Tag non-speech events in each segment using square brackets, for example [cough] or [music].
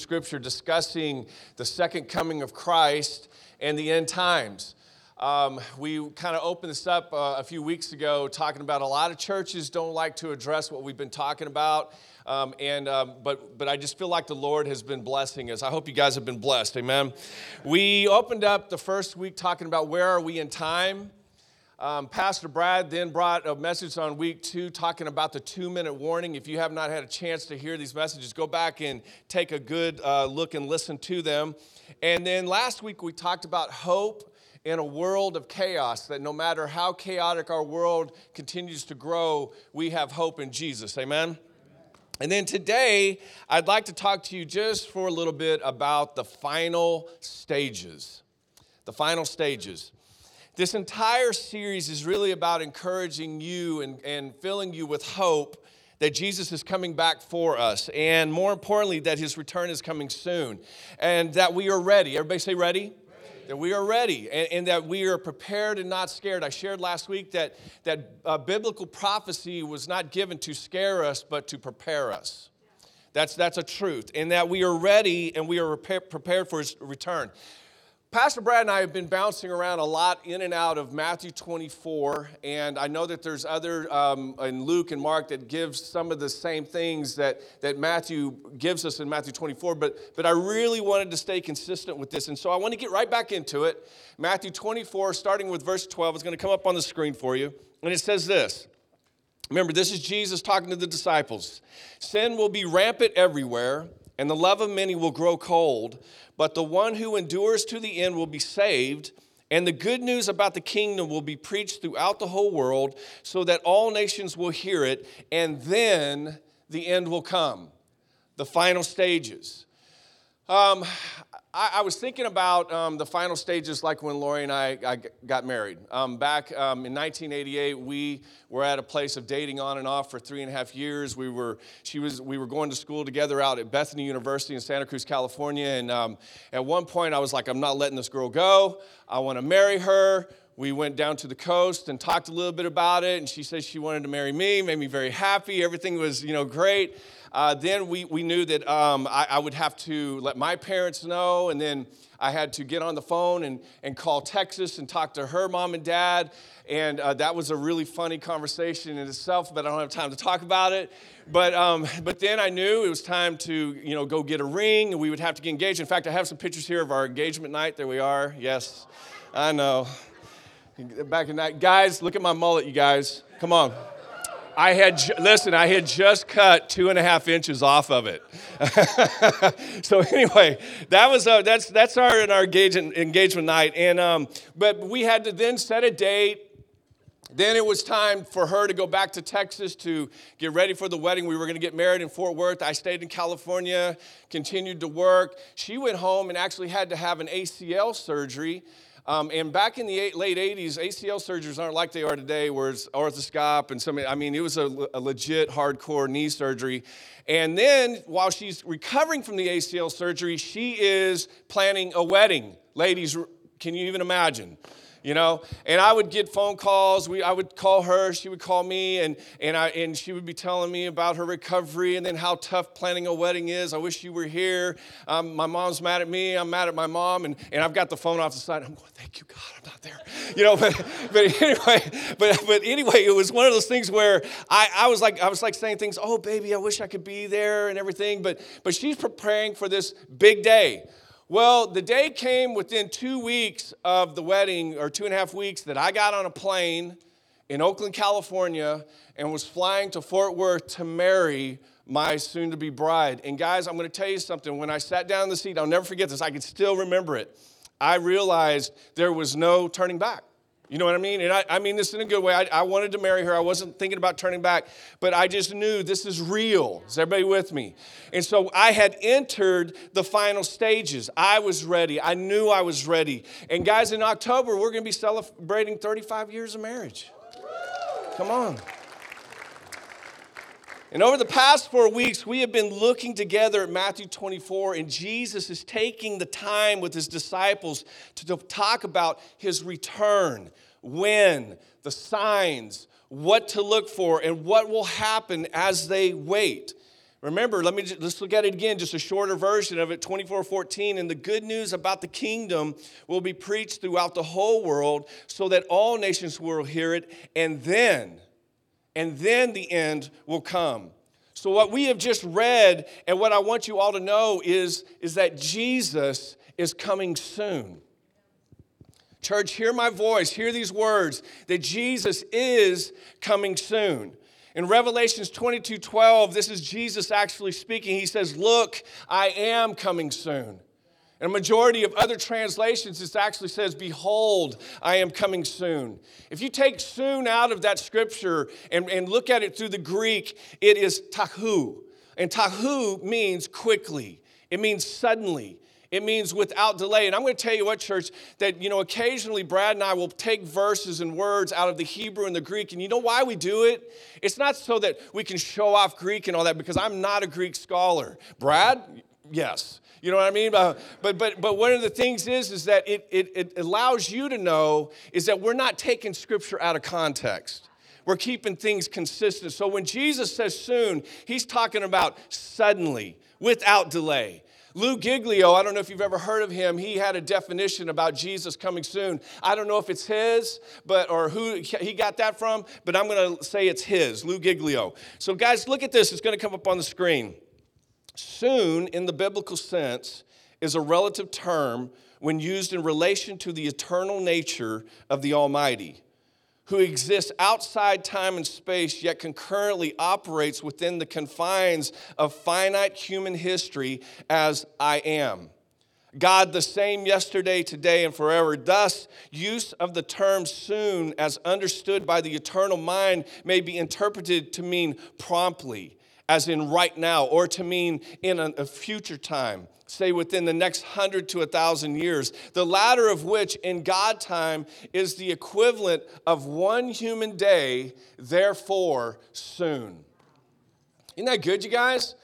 scripture discussing the second coming of Christ and the end times. Um, we kind of opened this up uh, a few weeks ago, talking about a lot of churches don't like to address what we've been talking about. Um, and um, but but I just feel like the Lord has been blessing us. I hope you guys have been blessed. Amen. We opened up the first week talking about where are we in time. Um, Pastor Brad then brought a message on week two talking about the two minute warning. If you have not had a chance to hear these messages, go back and take a good uh, look and listen to them. And then last week we talked about hope in a world of chaos, that no matter how chaotic our world continues to grow, we have hope in Jesus. Amen? And then today, I'd like to talk to you just for a little bit about the final stages. The final stages. This entire series is really about encouraging you and, and filling you with hope that Jesus is coming back for us, and more importantly, that his return is coming soon, and that we are ready. Everybody say, ready? That we are ready and, and, that we are prepared and not scared. I shared last week that, that uh, biblical prophecy was not given to scare us, but to prepare us. That's, that's a truth. And that we are ready and we are prepared for his return. Pastor Brad and I have been bouncing around a lot in and out of Matthew 24, and I know that there's other um, in Luke and Mark that gives some of the same things that, that Matthew gives us in Matthew 24, but, but I really wanted to stay consistent with this, and so I want to get right back into it. Matthew 24, starting with verse 12, is going to come up on the screen for you, and it says this. Remember, this is Jesus talking to the disciples. Sin will be rampant everywhere, and the love of many will grow cold but the one who endures to the end will be saved. And the good news about the kingdom will be preached throughout the whole world so that all nations will hear it, and then the end will come. The final stages. Um, I, I, was thinking about um, the final stages like when Lori and I, I got married. Um, back um, in 1988, we were at a place of dating on and off for three and a half years. We were, she was, we were going to school together out at Bethany University in Santa Cruz, California. And um, at one point, I was like, I'm not letting this girl go. I want to marry her we went down to the coast and talked a little bit about it and she said she wanted to marry me made me very happy everything was you know great uh, then we, we knew that um, I, I, would have to let my parents know, and then I had to get on the phone and, and call Texas and talk to her mom and dad. And uh, that was a really funny conversation in itself, but I don't have time to talk about it. But, um, but then I knew it was time to you know, go get a ring, and we would have to get engaged. In fact, I have some pictures here of our engagement night. There we are. Yes, I know. Back in that, guys, look at my mullet, you guys. Come on. I had, listen, I had just cut two and a half inches off of it. [laughs] so anyway, that was, uh, that's, that's our, in our engagement, engagement night. And, um, but we had to then set a date. Then it was time for her to go back to Texas to get ready for the wedding. We were going to get married in Fort Worth. I stayed in California, continued to work. She went home and actually had to have an ACL surgery um, and back in the eight, late 80s, ACL surgeries aren't like they are today, where it's arthroscope and some, I mean, it was a, a legit hardcore knee surgery. And then while she's recovering from the ACL surgery, she is planning a wedding. Ladies, can you even imagine? You know? And i would get phone calls. We, i would call her. She would call me and, and, I, and she would be telling me about her recovery and then how tough planning a wedding is. I wish you were here. Um, my mom's mad at me. I'm mad at my mom. And, and i've got the phone off the side. I'm going thank you god i'm not there. You know [laughs] but, but anyway but, but anyway it was one of those things where I, I was like i was like saying things oh baby i wish i could be there and everything. But but she's preparing for this big day well, the day came within two weeks of the wedding, or two and a half weeks, that I got on a plane in Oakland, California, and was flying to Fort Worth to marry my soon to be bride. And guys, I'm going to tell you something. When I sat down in the seat, I'll never forget this, I can still remember it. I realized there was no turning back. You know what I mean? And I, I mean this in a good way. I, I, wanted to marry her. I wasn't thinking about turning back, but I just knew this is real. Is everybody with me? And so I had entered the final stages. I was ready. I knew I was ready. And guys, in October, we're going to be celebrating 35 years of marriage. Come on. And over the past four weeks, we have been looking together at Matthew 24, and Jesus is taking the time with his disciples to talk about his return, when, the signs, what to look for, and what will happen as they wait. Remember, let me just, let's look at it again, just a shorter version of it, 24:14. And the good news about the kingdom will be preached throughout the whole world so that all nations will hear it, and then, and then the end will come. So, what we have just read, and what I want you all to know is, is that Jesus is coming soon. Church, hear my voice, hear these words that Jesus is coming soon. In Revelations 22 12, this is Jesus actually speaking. He says, Look, I am coming soon. And a majority of other translations, this actually says, Behold, I am coming soon. If you take soon out of that scripture and, and look at it through the Greek, it is tahu. And tahu means quickly, it means suddenly. It means without delay. And I'm going to tell you what, church, that, you know, occasionally Brad and I will take verses and words out of the Hebrew and the Greek. And you know why we do it? It's not so that we can show off Greek and all that, because I'm not a Greek scholar. Brad, yes. You know what I mean? But, but, but, but one of the things is, is that it, it, it allows you to know is that we're not taking scripture out of context. We're keeping things consistent. So when Jesus says soon, he's talking about suddenly, without delay. Lou Giglio, I don't know if you've ever heard of him, he had a definition about Jesus coming soon. I don't know if it's his, but or who he got that from, but I'm going to say it's his, Lou Giglio. So guys, look at this. It's going to come up on the screen. Soon in the biblical sense is a relative term when used in relation to the eternal nature of the Almighty who exists outside time and space, yet concurrently operates within the confines of finite human history as I am. God the same yesterday, today, and forever. Thus, use of the term soon, as understood by the eternal mind, may be interpreted to mean promptly, as in right now, or to mean in a future time say within the next hundred to a thousand years, the latter of which in God time is the equivalent of one human day, therefore soon. Isn't that good, you guys?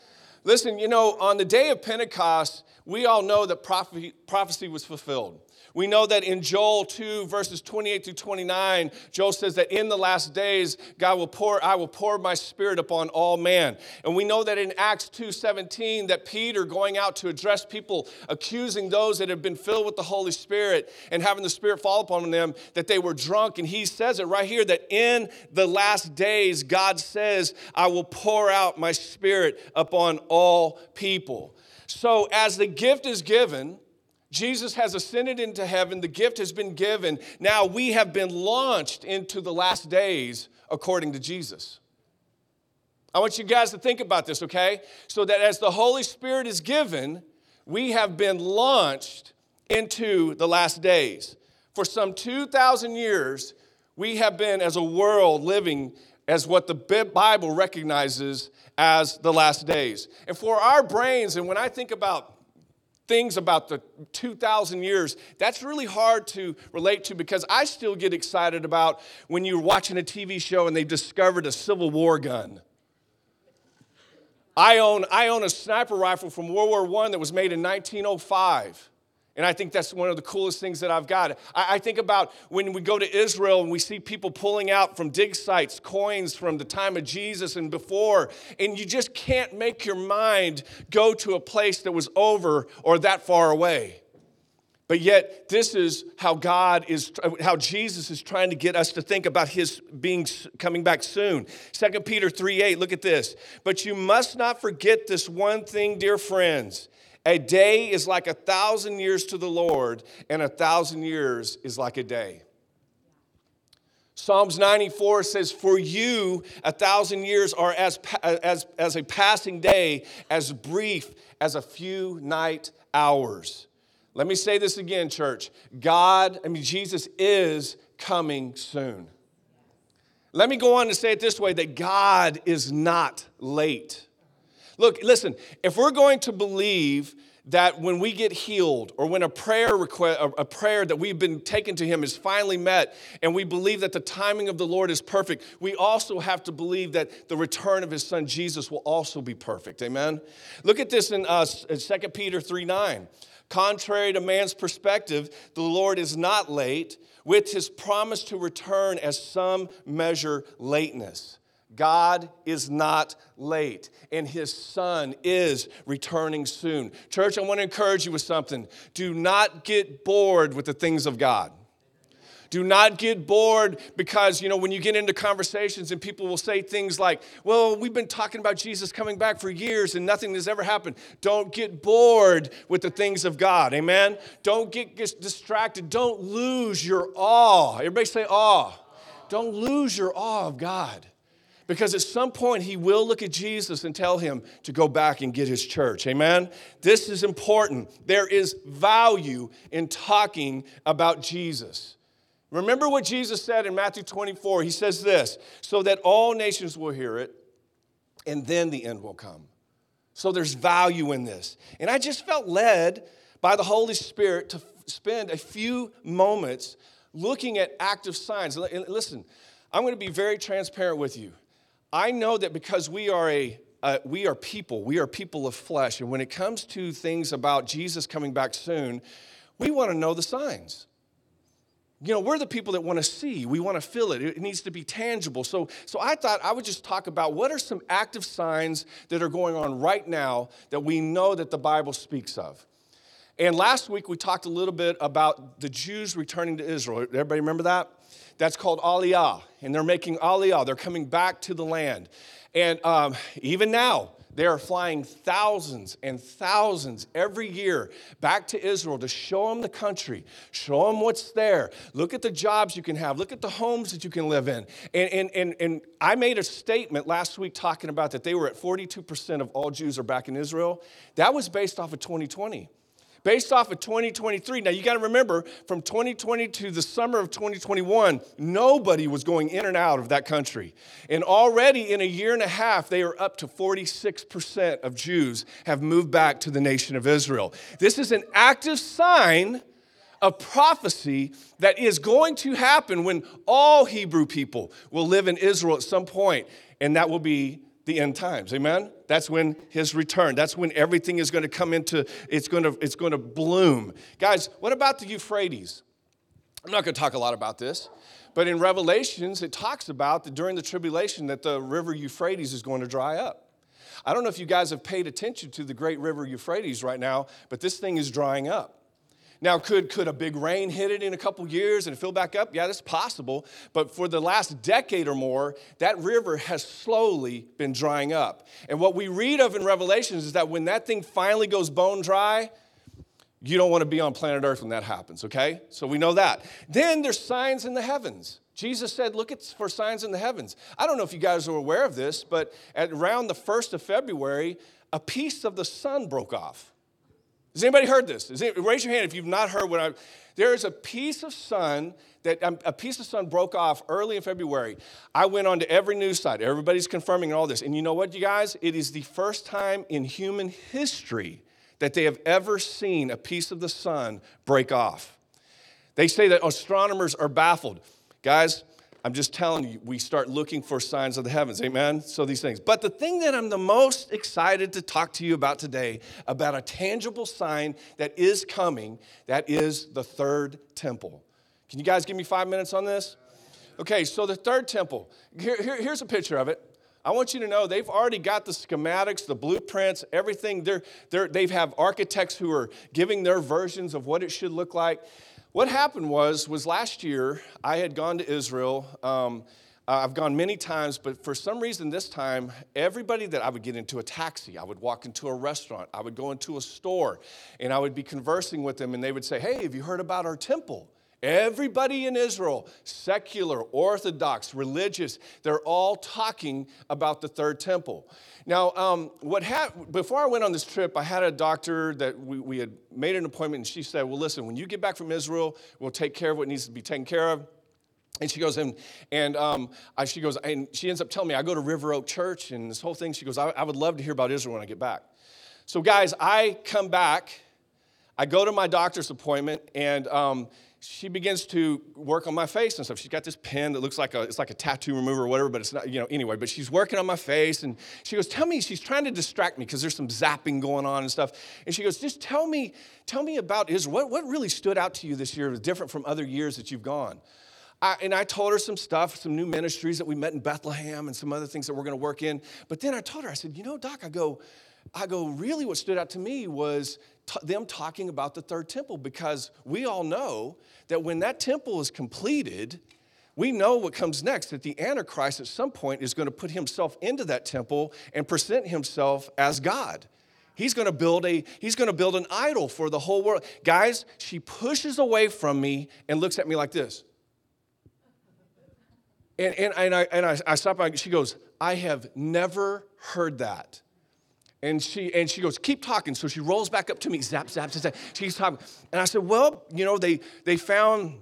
Listen, you know, on the day of Pentecost, we all know that prophecy was fulfilled. We know that in Joel 2, verses 28 through 29, Joel says that in the last days, God will pour, I will pour my spirit upon all man. And we know that in Acts 2 17, that Peter going out to address people, accusing those that have been filled with the Holy Spirit and having the Spirit fall upon them, that they were drunk. And he says it right here that in the last days, God says, I will pour out my spirit upon all people. So, as the gift is given, Jesus has ascended into heaven, the gift has been given. Now we have been launched into the last days according to Jesus. I want you guys to think about this, okay? So that as the Holy Spirit is given, we have been launched into the last days. For some 2,000 years, we have been, as a world, living as what the Bible recognizes as the last days. And for our brains, and when I think about things about the 2,000 years, that's really hard to relate to because I still get excited about when you're watching a TV show and they discovered a Civil War gun. I own, I own a sniper rifle from World War I that was made in 1905. And I think that's one of the coolest things that I've got. I, think about when we go to Israel and we see people pulling out from dig sites coins from the time of Jesus and before, and you just can't make your mind go to a place that was over or that far away. But yet, this is how God is, how Jesus is trying to get us to think about his being coming back soon. 2 Peter 3 8, look at this. But you must not forget this one thing, dear friends a day is like a thousand years to the Lord, and a thousand years is like a day. Psalms 94 says, For you, a thousand years are as, as, as a passing day, as brief as a few night hours. Let me say this again, church. God, I mean, Jesus is coming soon. Let me go on to say it this way that God is not late. Look, listen, if we're going to believe that when we get healed or when a prayer request, a prayer that we've been taken to him is finally met and we believe that the timing of the lord is perfect we also have to believe that the return of his son jesus will also be perfect. Amen? Look at this in, uh, 2 peter 3 9 contrary to man's perspective the lord is not late with his promise to return as some measure lateness God is not late, and his son is returning soon. Church, I want to encourage you with something. Do not get bored with the things of God. Do not get bored because, you know, when you get into conversations and people will say things like, well, we've been talking about Jesus coming back for years and nothing has ever happened. Don't get bored with the things of God. Amen? Don't get distracted. Don't lose your awe. Everybody say awe. Don't lose your awe of God. Because at some point, he will look at Jesus and tell him to go back and get his church. Amen? This is important. There is value in talking about Jesus. Remember what Jesus said in Matthew 24. He says this so that all nations will hear it, and then the end will come. So there's value in this. And I just felt led by the Holy Spirit to spend a few moments looking at active signs. And listen, I'm going to be very transparent with you. I know that because we are a uh, we are people, we are people of flesh, and when it comes to things about Jesus coming back soon, we want to know the signs. You know, we're the people that want to see. We want to feel it. It needs to be tangible. So, so I thought I would just talk about what are some active signs that are going on right now that we know that the Bible speaks of. And last week we talked a little bit about the Jews returning to Israel. Everybody remember that? That's called Aliyah. And they're making Aliyah. They're coming back to the land. And um, even now, they are flying thousands and thousands every year back to Israel to show them the country, show them what's there. Look at the jobs you can have, look at the homes that you can live in. And, and, and, and I made a statement last week talking about that they were at 42% of all Jews are back in Israel. That was based off of 2020 based off of 2023. Now, you got to remember from 2020 to the summer of 2021, nobody was going in and out of that country. And already in a year and a half, they are up to 46% of Jews have moved back to the nation of Israel. This is an active sign of prophecy that is going to happen when all Hebrew people will live in Israel at some point, and that will be the end times. Amen? That's when his return. That's when everything is going to come into, it's going to, it's going to bloom. Guys, what about the Euphrates? I'm not going to talk a lot about this, but in Revelations, it talks about that during the tribulation that the river Euphrates is going to dry up. I don't know if you guys have paid attention to the great river Euphrates right now, but this thing is drying up. Now, could, could a big rain hit it in a couple years and fill back up? Yeah, that's possible. But for the last decade or more, that river has slowly been drying up. And what we read of in Revelations is that when that thing finally goes bone dry, you don't want to be on planet Earth when that happens, okay? So we know that. Then there's signs in the heavens. Jesus said, Look at for signs in the heavens. I don't know if you guys are aware of this, but at around the 1st of February, a piece of the sun broke off. Has anybody heard this? Raise your hand if you've not heard what I. There is a piece of sun that um, a piece of sun broke off early in February. I went on to every news site. Everybody's confirming all this. And you know what, you guys? It is the first time in human history that they have ever seen a piece of the sun break off. They say that astronomers are baffled. Guys, I'm just telling you, we start looking for signs of the heavens. Amen? So these things. But the thing that I'm the most excited to talk to you about today, about a tangible sign that is coming, that is the third temple. Can you guys give me five minutes on this? Okay, so the third temple. Here, here, here's a picture of it. I want you to know they've already got the schematics, the blueprints, everything. They're, they're, they have architects who are giving their versions of what it should look like. What happened was, was last year I had gone to Israel. Um, I've gone many times, but for some reason this time, everybody that I would get into a taxi, I would walk into a restaurant, I would go into a store, and I would be conversing with them, and they would say, Hey, have you heard about our temple? Everybody in Israel, secular, orthodox, religious, they're all talking about the third temple. Now, um, what happened, before I went on this trip, I had a doctor that we, we had made an appointment, and she said, Well, listen, when you get back from Israel, we'll take care of what needs to be taken care of. And she goes, and, and um, I, she goes, and she ends up telling me, I go to River Oak Church, and this whole thing, she goes, I, I would love to hear about Israel when I get back. So, guys, I come back, I go to my doctor's appointment, and um, she begins to work on my face and stuff. She's got this pen that looks like a it's like a tattoo remover or whatever, but it's not, you know, anyway, but she's working on my face and she goes, Tell me, she's trying to distract me because there's some zapping going on and stuff. And she goes, Just tell me, tell me about Israel. What, what really stood out to you this year was different from other years that you've gone? I, and I told her some stuff, some new ministries that we met in Bethlehem and some other things that we're going to work in. But then I told her, I said, you know, Doc, I go, I go, really what stood out to me was t- them talking about the third temple because we all know that when that temple is completed, we know what comes next that the Antichrist at some point is going to put himself into that temple and present himself as God. He's going to build a he's going to build an idol for the whole world. Guys, she pushes away from me and looks at me like this. And, and, and, I, and I, I stop by, she goes, I have never heard that. And she, and she goes, keep talking. So she rolls back up to me, zap, zap, zap, zap. She's talking. And I said, well, you know, they, they found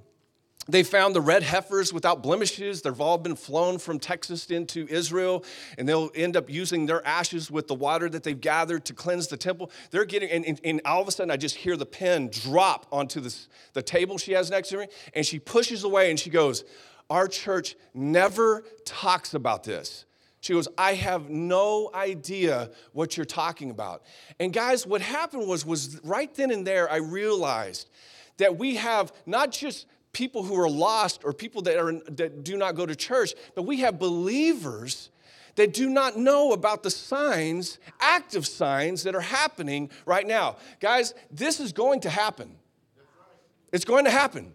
they found the red heifers without blemishes. They've all been flown from Texas into Israel, and they'll end up using their ashes with the water that they've gathered to cleanse the temple. They're getting, and, and, and all of a sudden, I just hear the pen drop onto this, the table she has next to me, and she pushes away and she goes, Our church never talks about this. She goes, I have no idea what you're talking about. And guys, what happened was, was right then and there, I realized that we have not just people who are lost or people that, are, that do not go to church, but we have believers that do not know about the signs, active signs that are happening right now. Guys, this is going to happen. It's going to happen.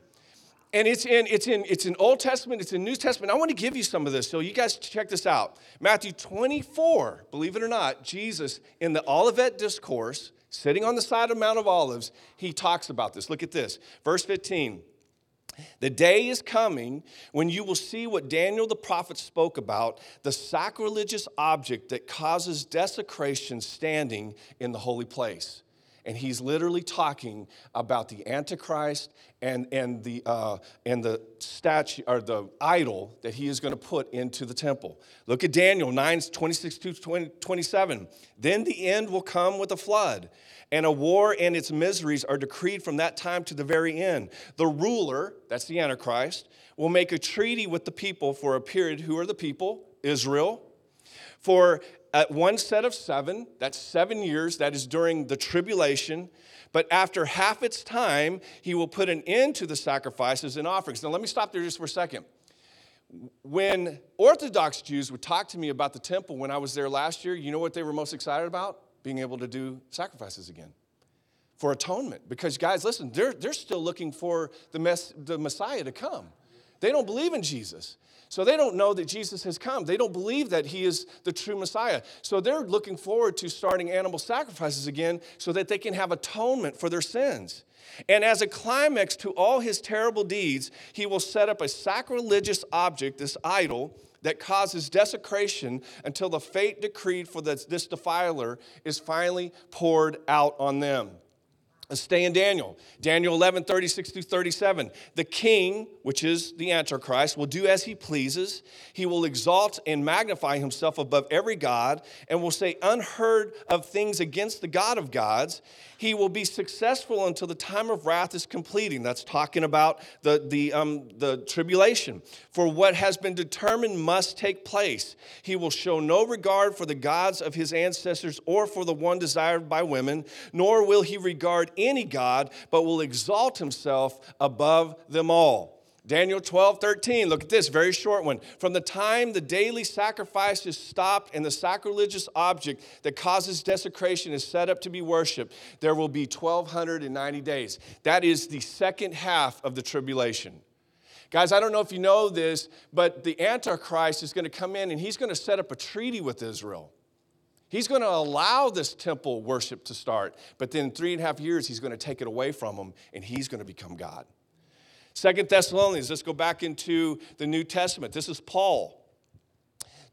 And it's in, it's in, it's in Old Testament, it's in New Testament. I want to give you some of this. So you guys check this out. Matthew 24, believe it or not, Jesus in the Olivet discourse, sitting on the side of Mount of Olives, he talks about this. Look at this. Verse 15. The day is coming when you will see what Daniel the prophet spoke about the sacrilegious object that causes desecration standing in the holy place. And he's literally talking about the Antichrist and, and, the, uh, and the statue or the idol that he is going to put into the temple. Look at Daniel 9 26 to 27. Then the end will come with a flood and a war and its miseries are decreed from that time to the very end. The ruler, that's the Antichrist, will make a treaty with the people for a period. Who are the people? Israel. For at one set of seven, that's seven years, that is during the tribulation. But after half its time, he will put an end to the sacrifices and offerings. Now, let me stop there just for a second. When Orthodox Jews would talk to me about the temple when I was there last year, you know what they were most excited about? being able to do sacrifices again for atonement. Because, guys, listen, they're, they're still looking for the, mess, the Messiah to come. They don't believe in Jesus. So they don't know that Jesus has come. They don't believe that he is the true Messiah. So they're looking forward to starting animal sacrifices again so that they can have atonement for their sins. And as a climax to all his terrible deeds, he will set up a sacrilegious object, this idol, that causes desecration until the fate decreed for this, defiler is finally poured out on them. Stay in Daniel. Daniel 11, 36 through 37. The king, which is the Antichrist, will do as he pleases. He will exalt and magnify himself above every God and will say unheard of things against the God of gods. He will be successful until the time of wrath is completing. That's talking about the, the, um, the tribulation. For what has been determined must take place. He will show no regard for the gods of his ancestors or for the one desired by women, nor will he regard any God, but will exalt himself above them all. Daniel 12, 13. Look at this, very short one. From the time the daily sacrifice is stopped and the sacrilegious object that causes desecration is set up to be worshiped, there will be 1,290 days. That is the second half of the tribulation. Guys, I don't know if you know this, but the Antichrist is going to come in and he's going to set up a treaty with Israel. He's going to allow this temple worship to start, but then in three and a half years, he's going to take it away from them and he's going to become God. Second Thessalonians, let's go back into the New Testament. This is Paul.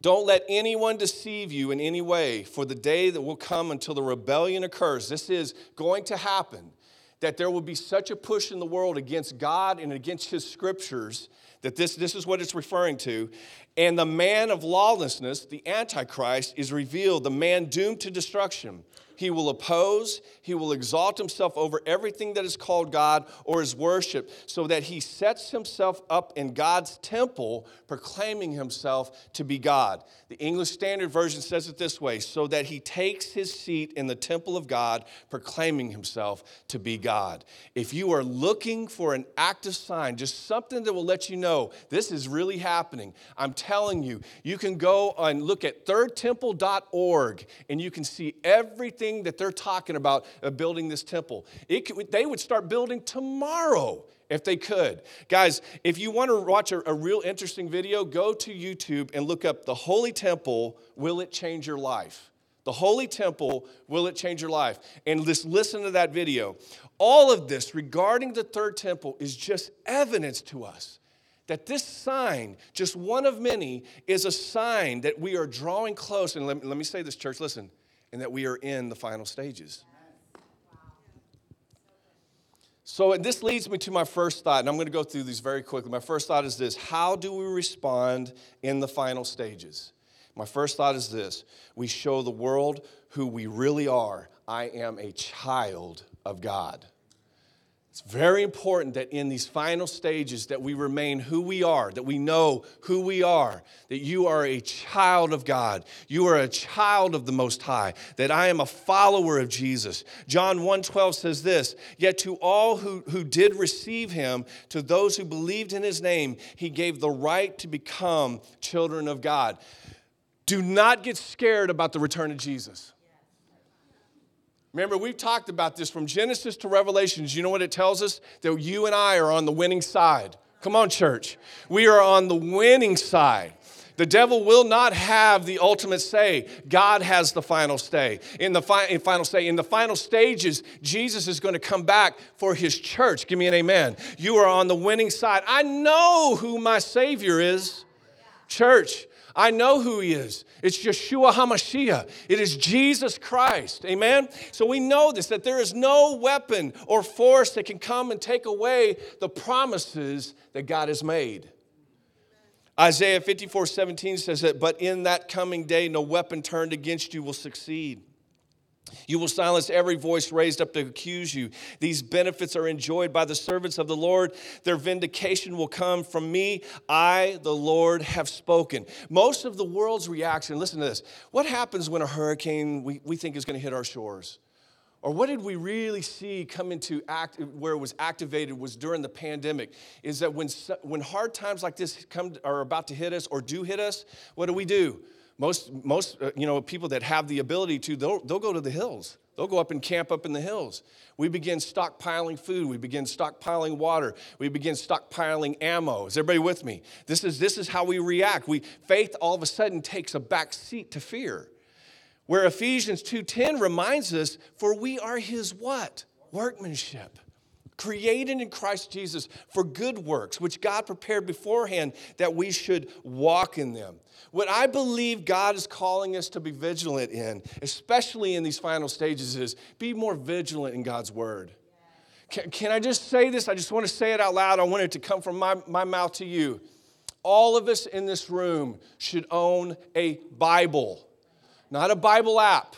Don't let anyone deceive you in any way, for the day that will come until the rebellion occurs. This is going to happen, that there will be such a push in the world against God and against his scriptures that this, this is what it's referring to. And the man of lawlessness, the Antichrist, is revealed, the man doomed to destruction he will oppose, he will exalt himself over everything that is called God or is worship, so that he sets himself up in God's temple, proclaiming himself to be God. The English Standard Version says it this way so that he takes his seat in the temple of God, proclaiming himself to be God. If you are looking for an active sign, just something that will let you know this is really happening. I'm telling you, you can go and look at thirdtemple.org and you can see everything that they're talking about building this temple. Could, they would start building tomorrow if they could. Guys, if you want to watch a, a, real interesting video, go to YouTube and look up the Holy Temple, Will It Change Your Life? The Holy Temple, Will It Change Your Life? And just listen to that video. All of this regarding the third temple is just evidence to us that this sign, just one of many, is a sign that we are drawing close. And let, let me say this, church, listen, and that we are in the final stages. So, this leads me to my first thought, and I'm going to go through these very quickly. My first thought is this How do we respond in the final stages? My first thought is this we show the world who we really are. I am a child of God. It's very important that in these final stages that we remain who we are, that we know who we are, that you are a child of God, you are a child of the Most High, that I am a follower of Jesus. John 1:12 says this, yet to all who, who did receive him, to those who believed in his name, he gave the right to become children of God. Do not get scared about the return of Jesus. Remember, we've talked about this from Genesis to Revelations. You know what it tells us? That you and I are on the winning side. Come on, church. We are on the winning side. The devil will not have the ultimate say. God has the final say. In the fi- in final say, in the final stages, Jesus is going to come back for his church. Give me an amen. You are on the winning side. I know who my Savior is. Church, I know who he is. It's Yeshua HaMashiach. It is Jesus Christ. Amen? So we know this that there is no weapon or force that can come and take away the promises that God has made. Isaiah 54 17 says that, but in that coming day, no weapon turned against you will succeed. You will silence every voice raised up to accuse you. These benefits are enjoyed by the servants of the Lord. Their vindication will come from me. I, the Lord, have spoken. Most of the world's reaction, listen to this. What happens when a hurricane we, we think is going to hit our shores? Or what did we really see come into act where it was activated was during the pandemic? Is that when, when hard times like this come are about to hit us or do hit us, what do we do? Most, most uh, you know, people that have the ability to, they'll, they'll go to the hills. They'll go up and camp up in the hills. We begin stockpiling food. We begin stockpiling water. We begin stockpiling ammo. Is everybody with me? This is, this is how we react. We, faith all of a sudden takes a back seat to fear. Where Ephesians 2.10 reminds us, for we are his what? Workmanship created in Christ Jesus for good works, which God prepared beforehand that we should walk in them. What I believe God is calling us to be vigilant in, especially in these final stages, is be more vigilant in God's word. Can, can I just say this? I just want to say it out loud. I want it to come from my, my mouth to you. All of us in this room should own a Bible, not a Bible app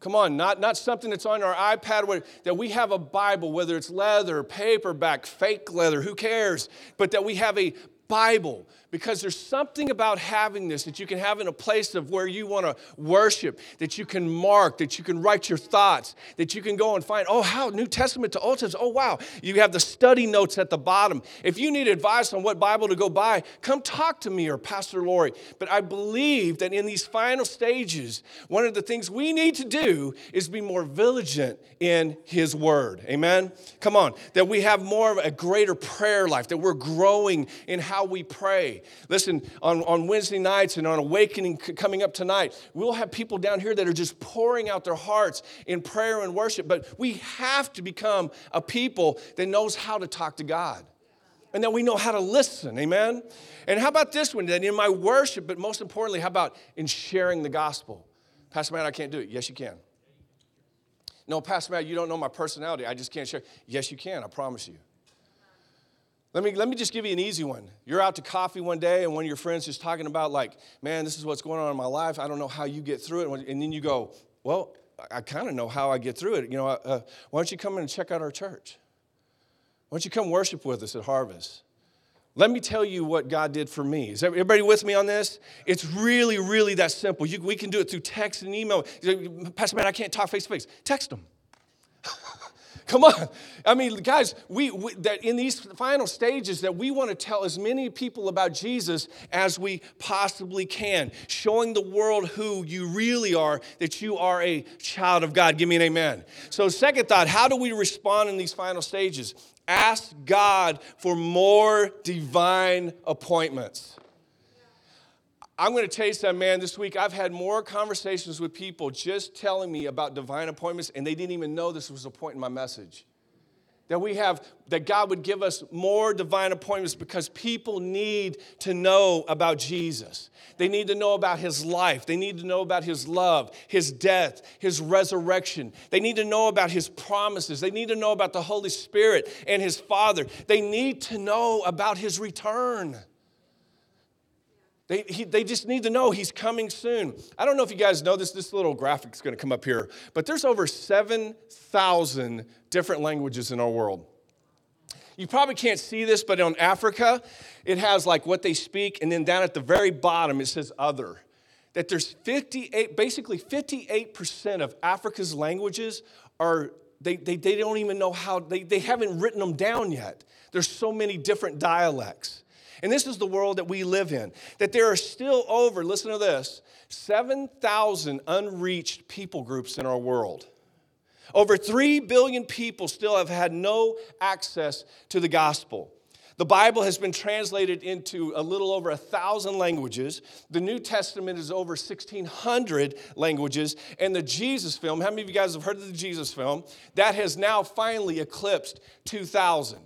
Come on, not, not something that's on our iPad, that we have a Bible, whether it's leather, paperback, fake leather, who cares? But that we have a Bible because there's something about having this that you can have in a place of where you want to worship, that you can mark, that you can write your thoughts, that you can go and find, oh, how New Testament to Old Testament. Oh, wow. You have the study notes at the bottom. If you need advice on what Bible to go buy, come talk to me or Pastor Lori. But I believe that in these final stages, one of the things we need to do is be more vigilant in His Word. Amen? Come on. That we have more of a greater prayer life, that we're growing in how we pray Listen, on, on Wednesday nights and on Awakening coming up tonight, we'll have people down here that are just pouring out their hearts in prayer and worship. But we have to become a people that knows how to talk to God and that we know how to listen. Amen? And how about this one? That in my worship, but most importantly, how about in sharing the gospel? Pastor Matt, I can't do it. Yes, you can. No, Pastor Matt, you don't know my personality. I just can't share. Yes, you can. I promise you. Let me, let me just give you an easy one. You're out to coffee one day, and one of your friends is talking about, like, man, this is what's going on in my life. I don't know how you get through it. And then you go, well, I kind of know how I get through it. You know, uh, why don't you come in and check out our church? Why don't you come worship with us at Harvest? Let me tell you what God did for me. Is everybody with me on this? It's really, really that simple. You, we can do it through text and email. Pastor man, I can't talk face to face. Text them. Come on. I mean, guys, we, we, that in these final stages that we want to tell as many people about Jesus as we possibly can, showing the world who you really are, that you are a child of God. Give me an amen. So, second thought, how do we respond in these final stages? Ask God for more divine appointments. I'm going to tell you something, man. This week I've had more conversations with people just telling me about divine appointments, and they didn't even know this was a point in my message. That we have, that God would give us more divine appointments because people need to know about Jesus. They need to know about his life. They need to know about his love, his death, his resurrection. They need to know about his promises. They need to know about the Holy Spirit and his Father. They need to know about his return. They, he, they just need to know he's coming soon. I don't know if you guys know this, this little graphic is going to come up here, but there's over 7,000 different languages in our world. You probably can't see this, but on Africa, it has like what they speak, and then down at the very bottom, it says other. That there's 58, basically 58% of Africa's languages are, they, they, they don't even know how, they, they haven't written them down yet. There's so many different dialects. And this is the world that we live in. That there are still over, listen to this, 7,000 unreached people groups in our world. Over 3 billion people still have had no access to the gospel. The Bible has been translated into a little over a thousand languages. The New Testament is over 1,600 languages. And the Jesus film, how many of you guys have heard of the Jesus film? That has now finally eclipsed 2,000.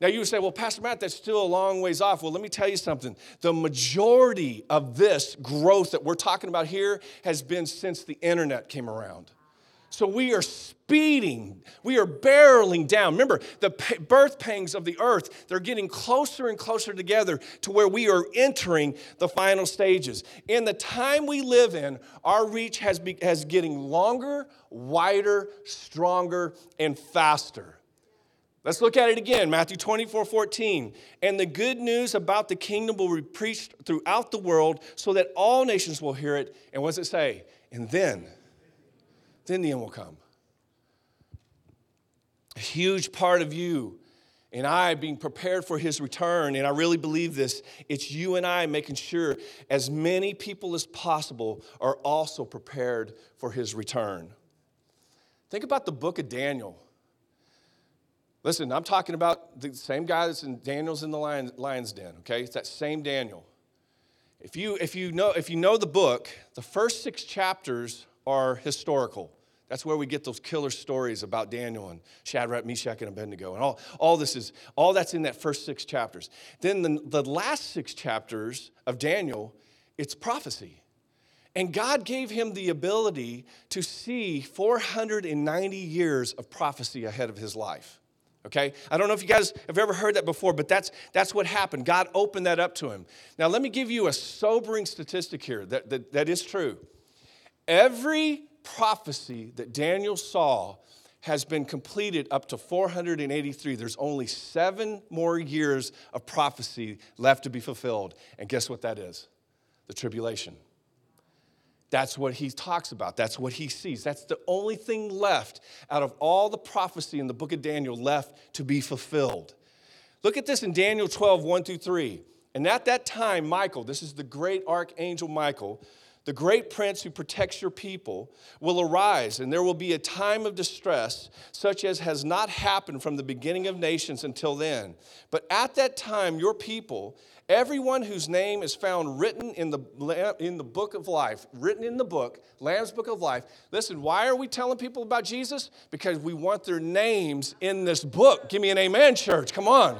Now you would say, well, Pastor Matt, that's still a long ways off. Well, let me tell you something. The majority of this growth that we're talking about here has been since the internet came around. So we are speeding, we are barreling down. Remember, the birth pangs of the earth, they're getting closer and closer together to where we are entering the final stages. In the time we live in, our reach has, be, has getting longer, wider, stronger, and faster. Let's look at it again Matthew 24 14. And the good news about the kingdom will be preached throughout the world so that all nations will hear it. And what does it say? And then, then the end will come. A huge part of you and I being prepared for his return, and I really believe this, it's you and I making sure as many people as possible are also prepared for his return. Think about the book of Daniel. Listen, I'm talking about the same guy that's in Daniel's in the lion, lion's den, okay? It's that same Daniel. If you, if, you know, if you know the book, the first six chapters are historical. That's where we get those killer stories about Daniel and Shadrach, Meshach, and Abednego. And all, all this is, all that's in that first six chapters. Then the, the last six chapters of Daniel, it's prophecy. And God gave him the ability to see 490 years of prophecy ahead of his life okay? I don't know if you guys have ever heard that before but that's that's what happened. God opened that up to him. Now let me give you a sobering statistic here that, that, that is true. Every prophecy that daniel saw has been completed up to 483 there's only seven more years of prophecy left to be fulfilled. And guess what that is? The tribulation that's what he talks about. That's what he sees. That's the only thing left out of all the prophecy in the book of Daniel left to be fulfilled. Look at this in Daniel 12, 1 through 3. And at that time, Michael, this is the great archangel Michael, the great prince who protects your people, will arise, and there will be a time of distress such as has not happened from the beginning of nations until then. But at that time, your people, Everyone whose name is found written in the, in the book of life, written in the book, Lamb's book of life. Listen, why are we telling people about Jesus? Because we want their names in this book. Give me an amen, church. Come on.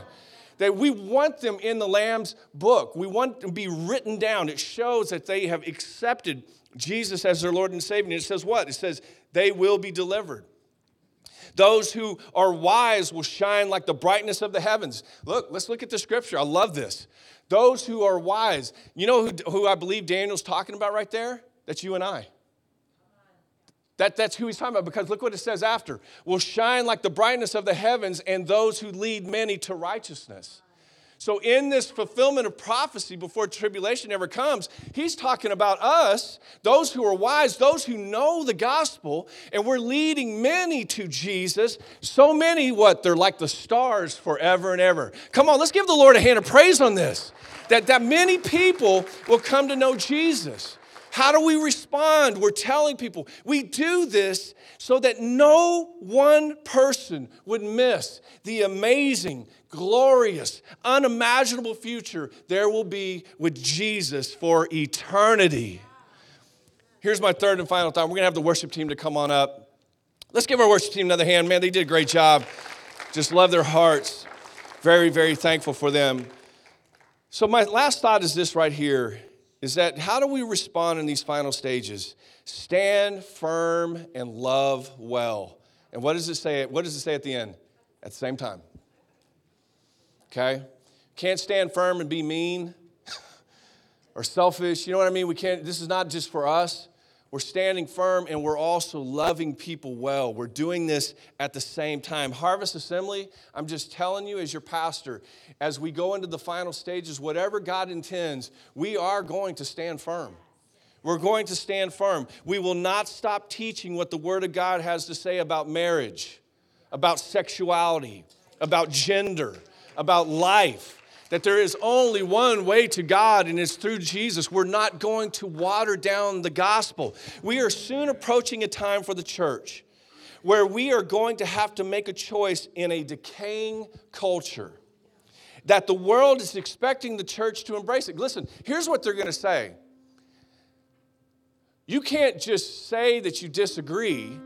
That we want them in the Lamb's book. We want them to be written down. It shows that they have accepted Jesus as their Lord and Savior. And it says what? It says they will be delivered. Those who are wise will shine like the brightness of the heavens. Look, let's look at the scripture. I love this. Those who are wise. You know who, who I believe Daniel's talking about right there? That's you and I. That, that's who he's talking about because look what it says after. Will shine like the brightness of the heavens and those who lead many to righteousness. So, in this fulfillment of prophecy before tribulation ever comes, he's talking about us, those who are wise, those who know the gospel, and we're leading many to Jesus. So many, what? They're like the stars forever and ever. Come on, let's give the Lord a hand of praise on this. That, that many people will come to know Jesus. How do we respond? We're telling people. We do this so that no one person would miss the amazing, glorious, unimaginable future there will be with Jesus for eternity. Here's my third and final thought. We're going to have the worship team to come on up. Let's give our worship team another hand. Man, they did a great job. Just love their hearts. Very, very thankful for them. So, my last thought is this right here is that how do we respond in these final stages? Stand firm and love well. And what does it say? What does it say at the end? At the same time. Okay? Can't stand firm and be mean [laughs] or selfish. You know what I mean? We can't, this is not just for us. We're standing firm and we're also loving people well. We're doing this at the same time. Harvest Assembly, I'm just telling you as your pastor, as we go into the final stages, whatever God intends, we are going to stand firm. We're going to stand firm. We will not stop teaching what the Word of God has to say about marriage, about sexuality, about gender, about life that there is only one way to God, and it's through Jesus. We're not going to water down the gospel. We are soon approaching a time for the church where we are going to have to make a choice in a decaying culture that the world is expecting the church to embrace it. Listen, here's what they're going to say you can't just say that you disagree,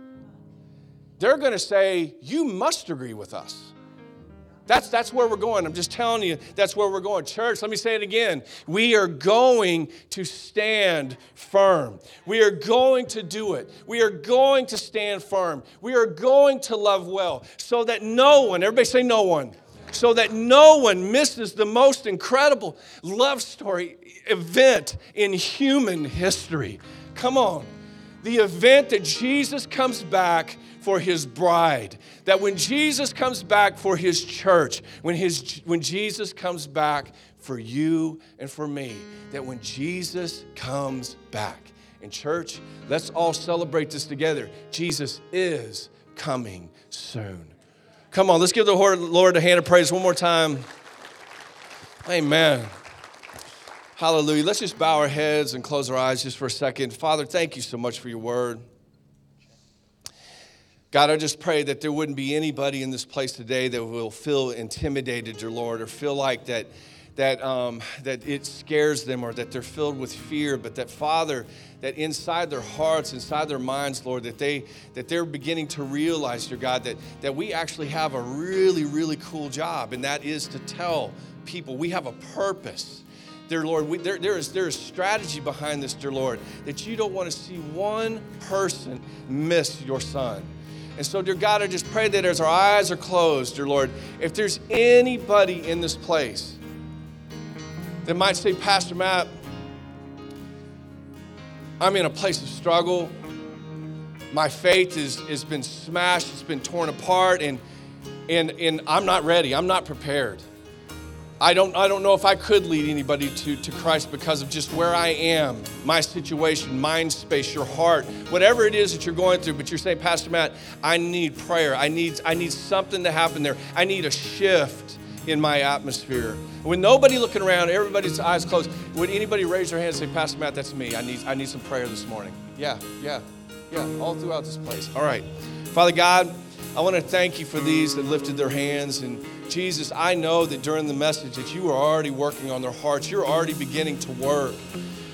they're going to say, you must agree with us. That's, that's where we're going. I'm just telling you, that's where we're going. Church, let me say it again. We are going to stand firm. We are going to do it. We are going to stand firm. We are going to love well so that no one, everybody say no one, so that no one misses the most incredible love story event in human history. Come on. The event that Jesus comes back for his bride. That when Jesus comes back for his church, when, his, when Jesus comes back for you and for me, that when Jesus comes back, in church, let's all celebrate this together. Jesus is coming soon. Come on, let's give the Lord a hand of praise one more time. Amen. Hallelujah. Let's just bow our heads and close our eyes just for a second. Father, thank you so much for your word. God, I just pray that there wouldn't be anybody in this place today that will feel intimidated, dear Lord, or feel like that, that, um, that it scares them or that they're filled with fear, but that, Father, that inside their hearts, inside their minds, Lord, that, they, that they're beginning to realize, dear God, that, that we actually have a really, really cool job, and that is to tell people we have a purpose dear Lord, we, there, there, is, there is strategy behind this, dear Lord, that you don't want to see one person miss your son. And so, dear God, I just pray that as our eyes are closed, dear Lord, if there's anybody in this place that might say, Pastor Matt, I'm in a place of struggle. My faith is, has been smashed, it's been torn apart, and, and, and I'm not ready. I'm not prepared. I don't, I don't know if I could lead anybody to, to Christ because of just where I am, my situation, mind space, your heart, whatever it is that you're going through. But you're saying, Pastor Matt, I need prayer. I need, I need something to happen there. I need a shift in my atmosphere. With nobody looking around, everybody's eyes closed, would anybody raise their hand and say, Pastor Matt, that's me. I need, I need some prayer this morning? Yeah, yeah, yeah, all throughout this place. All right. Father God, I want to thank you for these that lifted their hands and Jesus, I know that during the message that you are already working on their hearts. You're already beginning to work.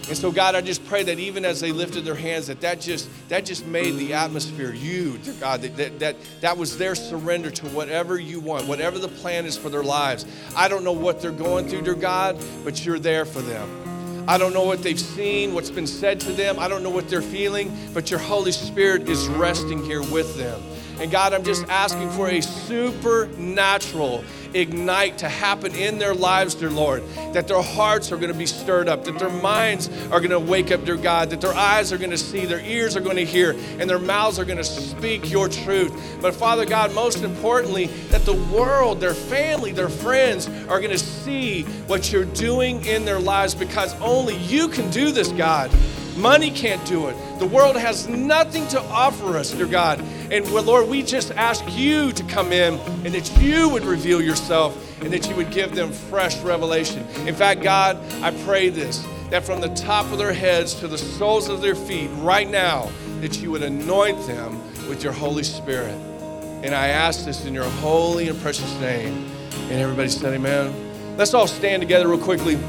And so, God, I just pray that even as they lifted their hands, that that just, that just made the atmosphere, you, dear God, that, that, that, that was their surrender to whatever you want, whatever the plan is for their lives. I don't know what they're going through, dear God, but you're there for them. I don't know what they've seen, what's been said to them. I don't know what they're feeling, but your Holy Spirit is resting here with them. And God, I'm just asking for a supernatural ignite to happen in their lives, dear Lord. That their hearts are going to be stirred up, that their minds are going to wake up, dear God, that their eyes are going to see, their ears are going to hear, and their mouths are going to speak your truth. But Father God, most importantly, that the world, their family, their friends are going to see what you're doing in their lives because only you can do this, God. Money can't do it. The world has nothing to offer us, dear God. And Lord, we just ask you to come in and that you would reveal yourself and that you would give them fresh revelation. In fact, God, I pray this that from the top of their heads to the soles of their feet, right now, that you would anoint them with your Holy Spirit. And I ask this in your holy and precious name. And everybody said, Amen. Let's all stand together real quickly.